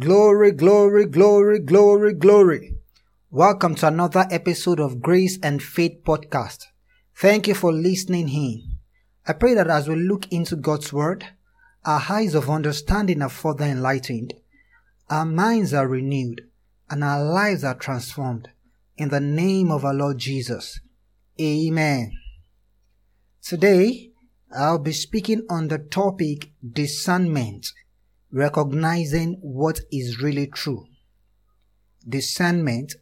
Glory, glory, glory, glory, glory. Welcome to another episode of Grace and Faith Podcast. Thank you for listening in. I pray that as we look into God's Word, our eyes of understanding are further enlightened, our minds are renewed, and our lives are transformed. In the name of our Lord Jesus. Amen. Today, I'll be speaking on the topic discernment recognizing what is really true. Discernment,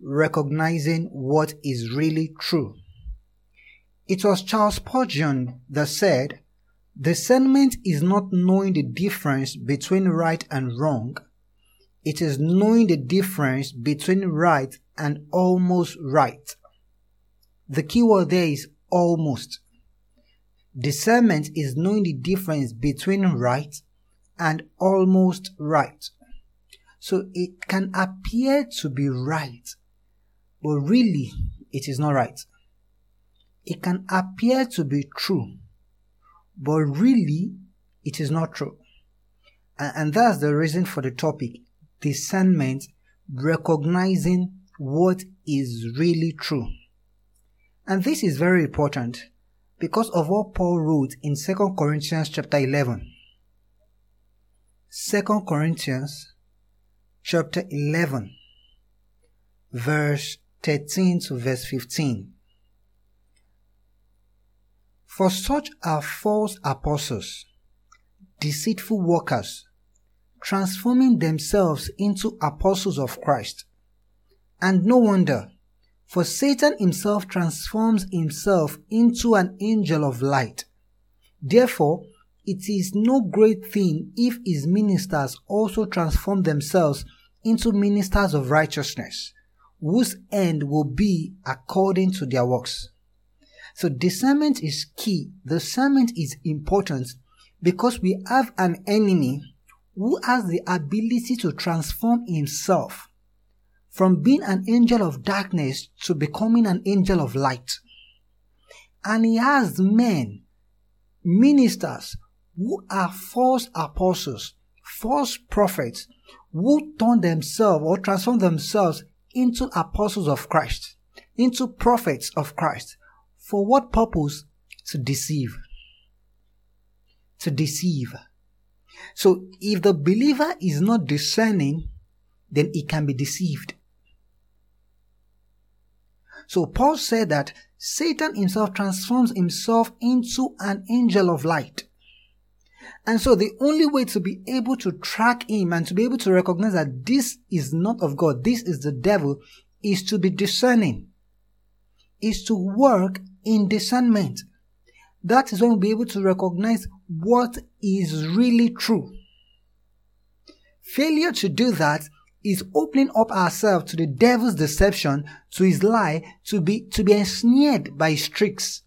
recognizing what is really true. It was Charles Spurgeon that said, Discernment is not knowing the difference between right and wrong. It is knowing the difference between right and almost right. The key word there is almost. Discernment is knowing the difference between right and almost right. So it can appear to be right, but really it is not right. It can appear to be true, but really it is not true. And, that's the reason for the topic discernment, recognizing what is really true. And this is very important because of what Paul wrote in 2 Corinthians chapter 11. 2 Corinthians chapter 11 verse 13 to verse 15. For such are false apostles, deceitful workers, transforming themselves into apostles of Christ. And no wonder, for Satan himself transforms himself into an angel of light. Therefore, it is no great thing if his ministers also transform themselves into ministers of righteousness, whose end will be according to their works. So discernment is key. Discernment is important because we have an enemy who has the ability to transform himself from being an angel of darkness to becoming an angel of light. And he has men, ministers, who are false apostles, false prophets, who turn themselves or transform themselves into apostles of Christ, into prophets of Christ. For what purpose? To deceive. To deceive. So if the believer is not discerning, then he can be deceived. So Paul said that Satan himself transforms himself into an angel of light. And so the only way to be able to track him and to be able to recognize that this is not of God, this is the devil, is to be discerning, is to work in discernment. That is when we'll be able to recognize what is really true. Failure to do that is opening up ourselves to the devil's deception, to his lie, to be, to be ensnared by his tricks.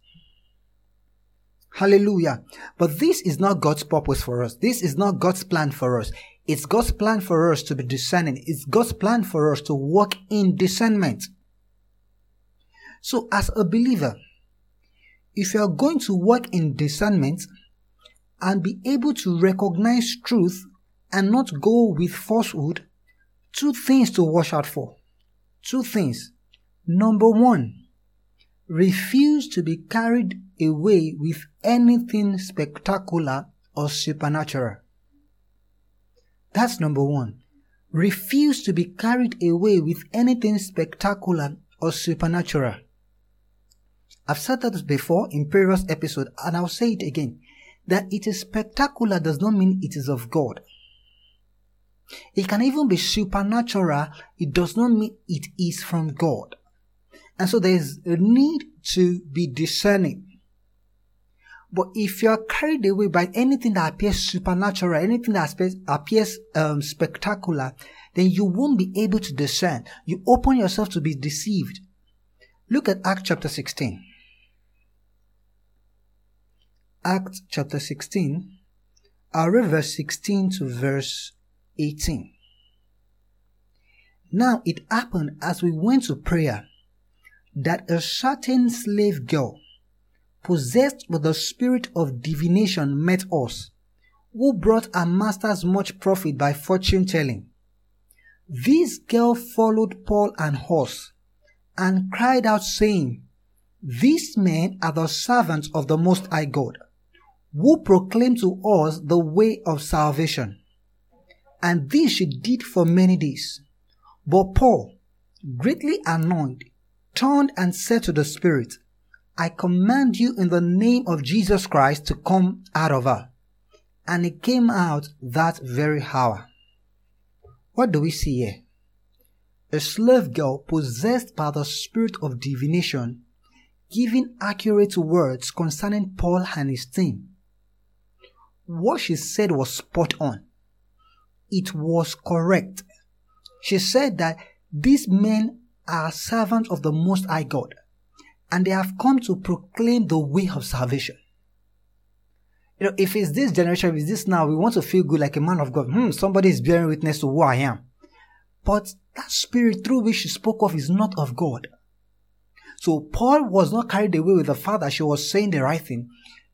Hallelujah. But this is not God's purpose for us. This is not God's plan for us. It's God's plan for us to be discerning. It's God's plan for us to walk in discernment. So as a believer, if you are going to work in discernment and be able to recognize truth and not go with falsehood, two things to watch out for. Two things. Number one, refuse to be carried away with anything spectacular or supernatural. That's number one. Refuse to be carried away with anything spectacular or supernatural. I've said that before in previous episode and I'll say it again. That it is spectacular does not mean it is of God. It can even be supernatural. It does not mean it is from God. And so there's a need to be discerning. But if you are carried away by anything that appears supernatural, anything that appears um, spectacular, then you won't be able to discern. You open yourself to be deceived. Look at Acts chapter 16. Acts chapter 16. I'll read verse 16 to verse 18. Now it happened as we went to prayer that a certain slave girl, possessed with the spirit of divination, met us, who brought our masters much profit by fortune telling. This girl followed Paul and horse and cried out, saying, These men are the servants of the Most High God, who proclaim to us the way of salvation. And this she did for many days. But Paul, greatly annoyed, turned and said to the Spirit, I command you in the name of Jesus Christ to come out of her. And it came out that very hour. What do we see here? A slave girl possessed by the spirit of divination, giving accurate words concerning Paul and his team. What she said was spot on. It was correct. She said that these men are servants of the Most High God, and they have come to proclaim the way of salvation. You know, if it's this generation, if it's this now, we want to feel good like a man of God. Hmm, somebody is bearing witness to who I am. But that spirit through which she spoke of is not of God. So Paul was not carried away with the fact that she was saying the right thing.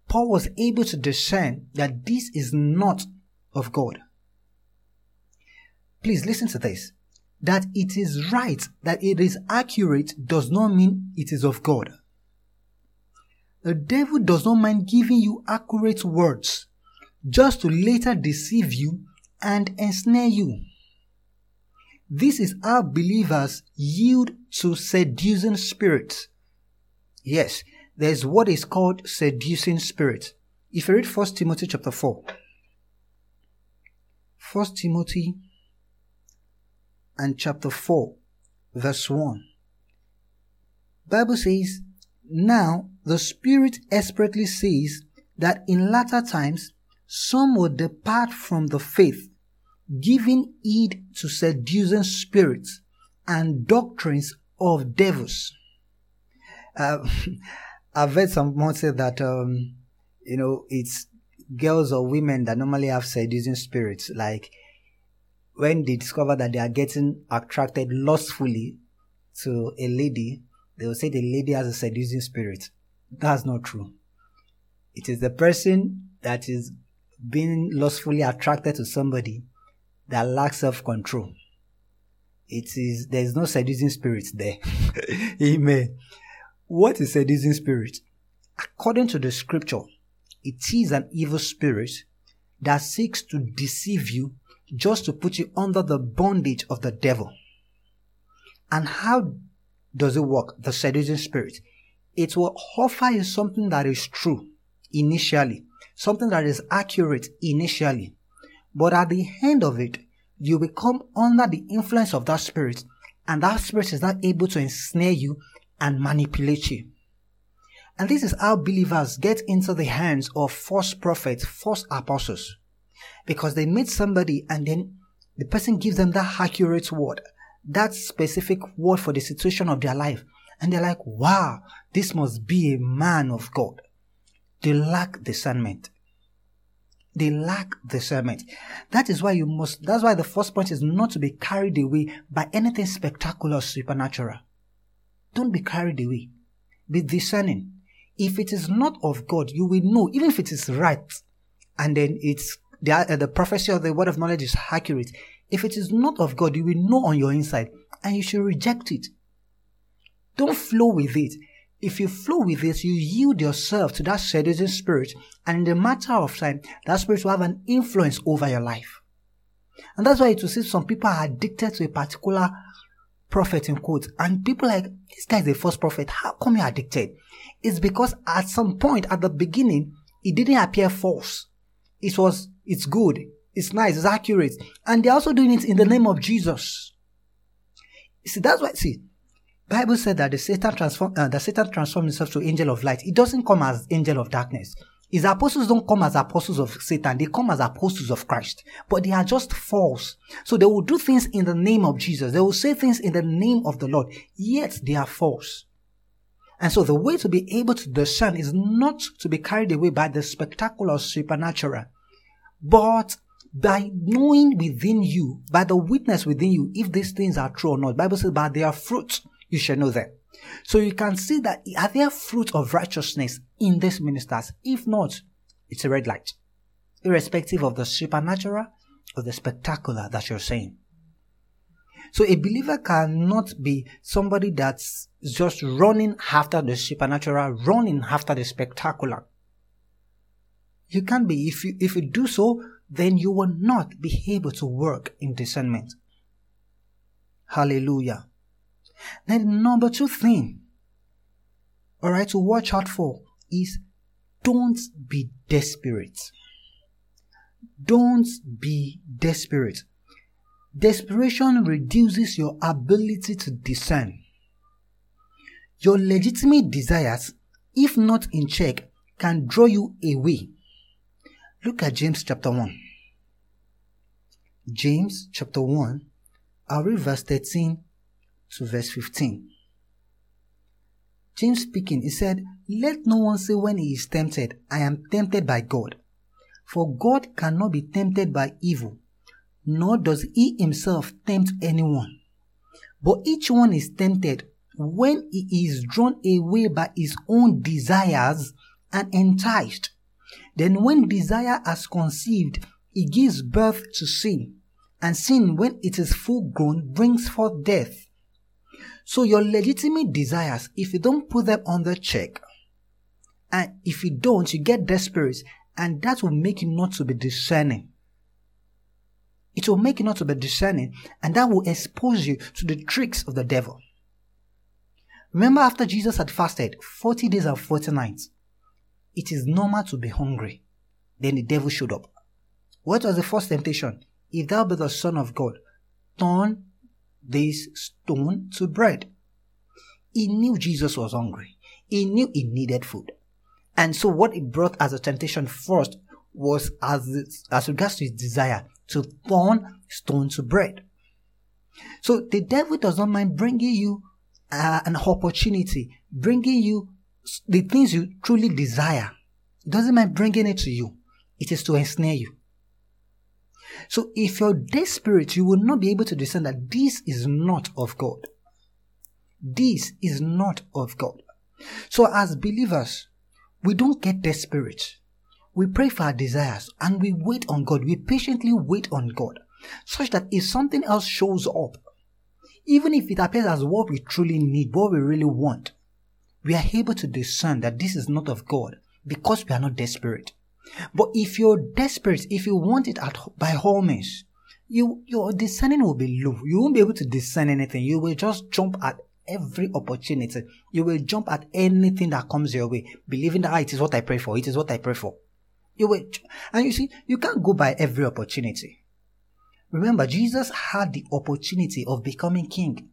Paul was able to discern that this is not of God. Please listen to this. That it is right, that it is accurate does not mean it is of God. The devil does not mind giving you accurate words just to later deceive you and ensnare you. This is how believers yield to seducing spirits. Yes, there's what is called seducing spirit. If you read 1 Timothy chapter 4, 1 Timothy and chapter 4, verse 1. Bible says, now, the Spirit expressly says that in latter times some will depart from the faith, giving heed to seducing spirits and doctrines of devils. Uh, I've heard someone say that, um, you know, it's girls or women that normally have seducing spirits. Like when they discover that they are getting attracted lustfully to a lady, they will say the lady has a seducing spirit. That's not true. It is the person that is being lustfully attracted to somebody that lacks self control. It is, there is no seducing spirit there. Amen. What is seducing spirit? According to the scripture, it is an evil spirit that seeks to deceive you just to put you under the bondage of the devil. And how does it work? The seducing spirit. It will offer you something that is true initially, something that is accurate initially. But at the end of it, you become under the influence of that spirit, and that spirit is not able to ensnare you and manipulate you. And this is how believers get into the hands of false prophets, false apostles. Because they meet somebody and then the person gives them that accurate word that specific word for the situation of their life. And they're like, wow, this must be a man of God. They lack discernment. They lack discernment. That is why you must, that's why the first point is not to be carried away by anything spectacular or supernatural. Don't be carried away. Be discerning. If it is not of God, you will know, even if it is right, and then it's the, uh, the prophecy of the word of knowledge is accurate, if it is not of God, you will know on your inside and you should reject it. Don't flow with it. If you flow with it, you yield yourself to that seducing spirit, and in the matter of time, that spirit will have an influence over your life. And that's why you see some people are addicted to a particular prophet in quotes, and people like this guy is a false prophet. How come you're addicted? It's because at some point at the beginning, it didn't appear false. It was it's good. It's nice, it's accurate. And they're also doing it in the name of Jesus. See, that's why, see, Bible said that the Satan transform, uh, Satan transformed himself to angel of light. It doesn't come as angel of darkness. His apostles don't come as apostles of Satan. They come as apostles of Christ. But they are just false. So they will do things in the name of Jesus. They will say things in the name of the Lord. Yet they are false. And so the way to be able to discern is not to be carried away by the spectacular supernatural, but by knowing within you, by the witness within you, if these things are true or not. Bible says, by their fruit you shall know them. So you can see that are there fruit of righteousness in these ministers? If not, it's a red light. Irrespective of the supernatural or the spectacular that you're saying. So a believer cannot be somebody that's just running after the supernatural, running after the spectacular. You can't be. If you, if you do so, then you will not be able to work in discernment. Hallelujah. Then number two thing, alright, to watch out for is don't be desperate. Don't be desperate. Desperation reduces your ability to discern. Your legitimate desires, if not in check, can draw you away. Look at James chapter 1. James chapter 1, I'll read verse 13 to verse 15. James speaking, he said, Let no one say when he is tempted, I am tempted by God. For God cannot be tempted by evil, nor does he himself tempt anyone. But each one is tempted when he is drawn away by his own desires and enticed. Then when desire has conceived, it gives birth to sin. And sin, when it is full grown, brings forth death. So your legitimate desires, if you don't put them under check, and if you don't, you get desperate, and that will make you not to be discerning. It will make you not to be discerning, and that will expose you to the tricks of the devil. Remember, after Jesus had fasted 40 days and 40 nights, it is normal to be hungry. Then the devil showed up. What was the first temptation? If thou be the Son of God, turn this stone to bread. He knew Jesus was hungry. He knew he needed food. And so what he brought as a temptation first was as, as regards to his desire to turn stone to bread. So the devil does not mind bringing you uh, an opportunity, bringing you the things you truly desire. Doesn't mind bringing it to you. It is to ensnare you. So if you're desperate, you will not be able to discern that this is not of God. This is not of God. So as believers, we don't get desperate. We pray for our desires and we wait on God. We patiently wait on God such that if something else shows up, even if it appears as what we truly need, what we really want, we are able to discern that this is not of God because we are not desperate. But if you're desperate, if you want it at, by all means, you, your discerning will be low. You won't be able to discern anything. You will just jump at every opportunity. You will jump at anything that comes your way, believing that ah, it is what I pray for. It is what I pray for. You will, and you see, you can't go by every opportunity. Remember, Jesus had the opportunity of becoming king.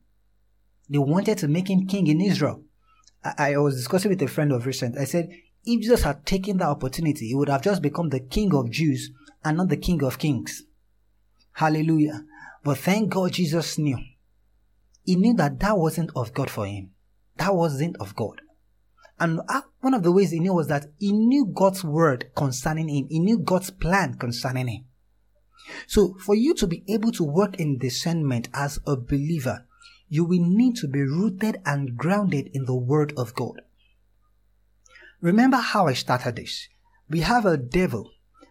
They wanted to make him king in Israel. I, I was discussing with a friend of recent. I said, if Jesus had taken that opportunity, he would have just become the king of Jews and not the king of kings. Hallelujah. But thank God Jesus knew he knew that that wasn't of God for him. That wasn't of God. And one of the ways he knew was that he knew God's word concerning him. He knew God's plan concerning him. So for you to be able to work in discernment as a believer, you will need to be rooted and grounded in the word of God. Remember how I started this. We have a devil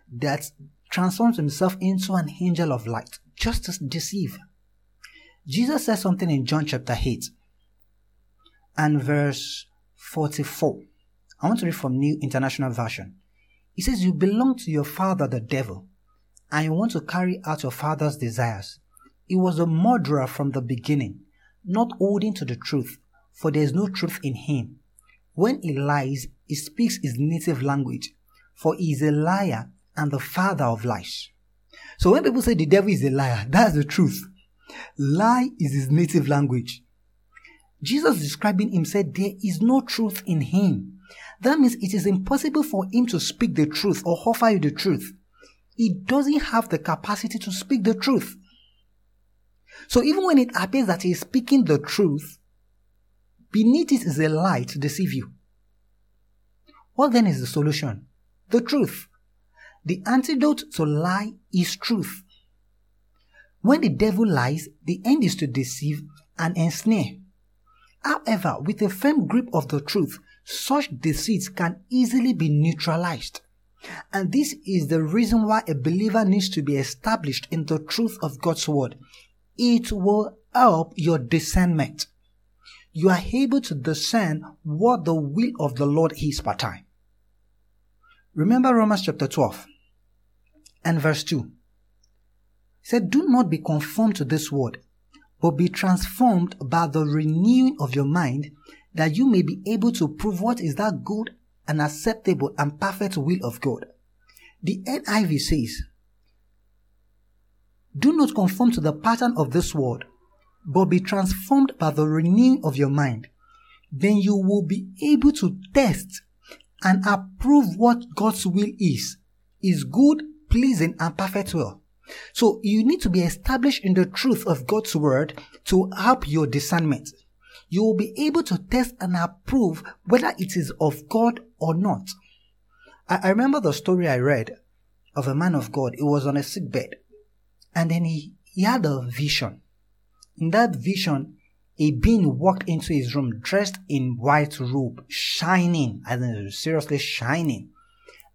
that transforms himself into an angel of light just to deceive. Jesus says something in John chapter 8 and verse 44. I want to read from New International Version. He says, You belong to your father, the devil, and you want to carry out your father's desires. He was a murderer from the beginning, not holding to the truth, for there is no truth in him. When he lies, he speaks his native language, for he is a liar and the father of lies. So when people say the devil is a liar, that's the truth. Lie is his native language. Jesus describing him said there is no truth in him. That means it is impossible for him to speak the truth or offer you the truth. He doesn't have the capacity to speak the truth. So even when it appears that he is speaking the truth, beneath it is a lie to deceive you. What then is the solution? The truth. The antidote to lie is truth. When the devil lies, the end is to deceive and ensnare. However, with a firm grip of the truth, such deceits can easily be neutralized. And this is the reason why a believer needs to be established in the truth of God's word. it will help your discernment. You are able to discern what the will of the Lord is per time. Remember Romans chapter 12 and verse 2. He said, Do not be conformed to this world, but be transformed by the renewing of your mind, that you may be able to prove what is that good and acceptable and perfect will of God. The NIV says, Do not conform to the pattern of this world, but be transformed by the renewing of your mind. Then you will be able to test and approve what God's will is, is good, pleasing, and perfect will. So you need to be established in the truth of God's word to help your discernment. You will be able to test and approve whether it is of God or not. I, remember the story I read of a man of God. He was on a sick bed and then he, he had a vision. In that vision, a being walked into his room dressed in white robe, shining, and seriously shining.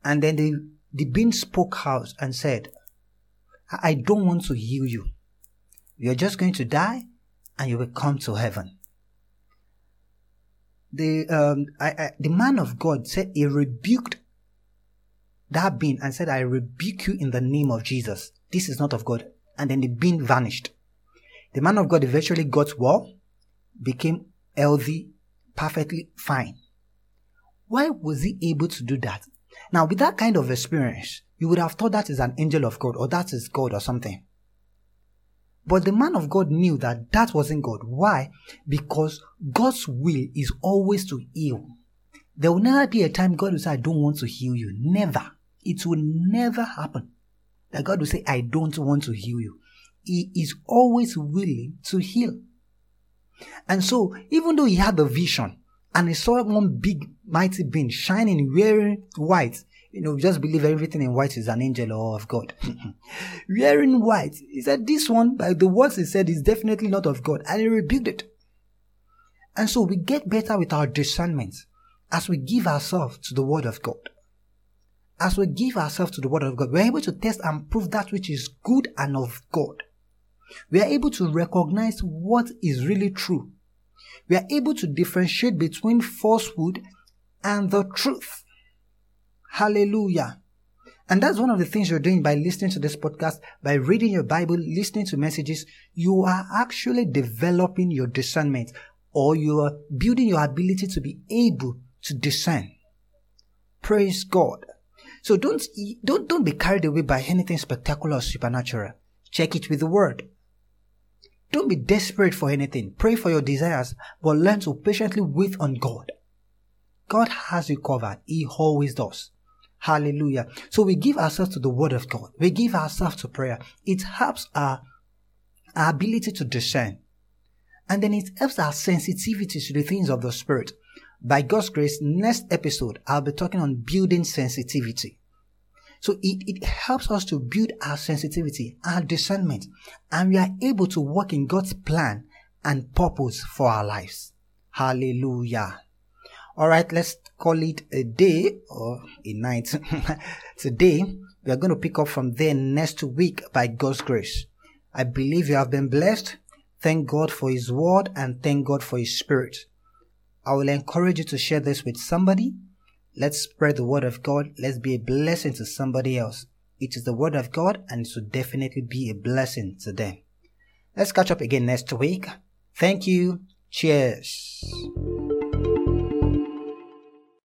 And then the, the being spoke out and said, I don't want to heal you. You're just going to die and you will come to heaven. The, um, I, I, the man of God said he rebuked that being and said, I rebuke you in the name of Jesus. This is not of God. And then the being vanished. The man of God eventually got well, became healthy, perfectly fine. Why was he able to do that? Now, with that kind of experience, you would have thought that is an angel of God or that is God or something. But the man of God knew that that wasn't God. Why? Because God's will is always to heal. There will never be a time God will say, I don't want to heal you. Never. It will never happen. That God will say, I don't want to heal you. He is always willing to heal. And so, even though he had the vision and he saw one big mighty being shining wearing white, you know, just believe everything in white is an angel or of God. wearing white, he said, This one, by the words he said, is definitely not of God. And he rebuked it. And so we get better with our discernment as we give ourselves to the word of God as we give ourselves to the Word of God, we're able to test and prove that which is good and of God. We are able to recognize what is really true. We are able to differentiate between falsehood and the truth. Hallelujah. And that's one of the things you're doing by listening to this podcast, by reading your Bible, listening to messages. You are actually developing your discernment or you are building your ability to be able to discern. Praise God. So don't, don't, don't be carried away by anything spectacular or supernatural. Check it with the word. Don't be desperate for anything. Pray for your desires, but learn to patiently wait on God. God has you covered. He always does. Hallelujah. So we give ourselves to the word of God. We give ourselves to prayer. It helps our, our ability to discern. And then it helps our sensitivity to the things of the spirit. By God's grace, next episode, I'll be talking on building sensitivity. So it, it helps us to build our sensitivity, our discernment, and we are able to work in God's plan and purpose for our lives. Hallelujah. All right, let's call it a day or a night. Today, we are going to pick up from there next week by God's grace. I believe you have been blessed. Thank God for His word and thank God for His spirit. I will encourage you to share this with somebody. Let's spread the word of God. Let's be a blessing to somebody else. It is the word of God and it should definitely be a blessing to them. Let's catch up again next week. Thank you. Cheers.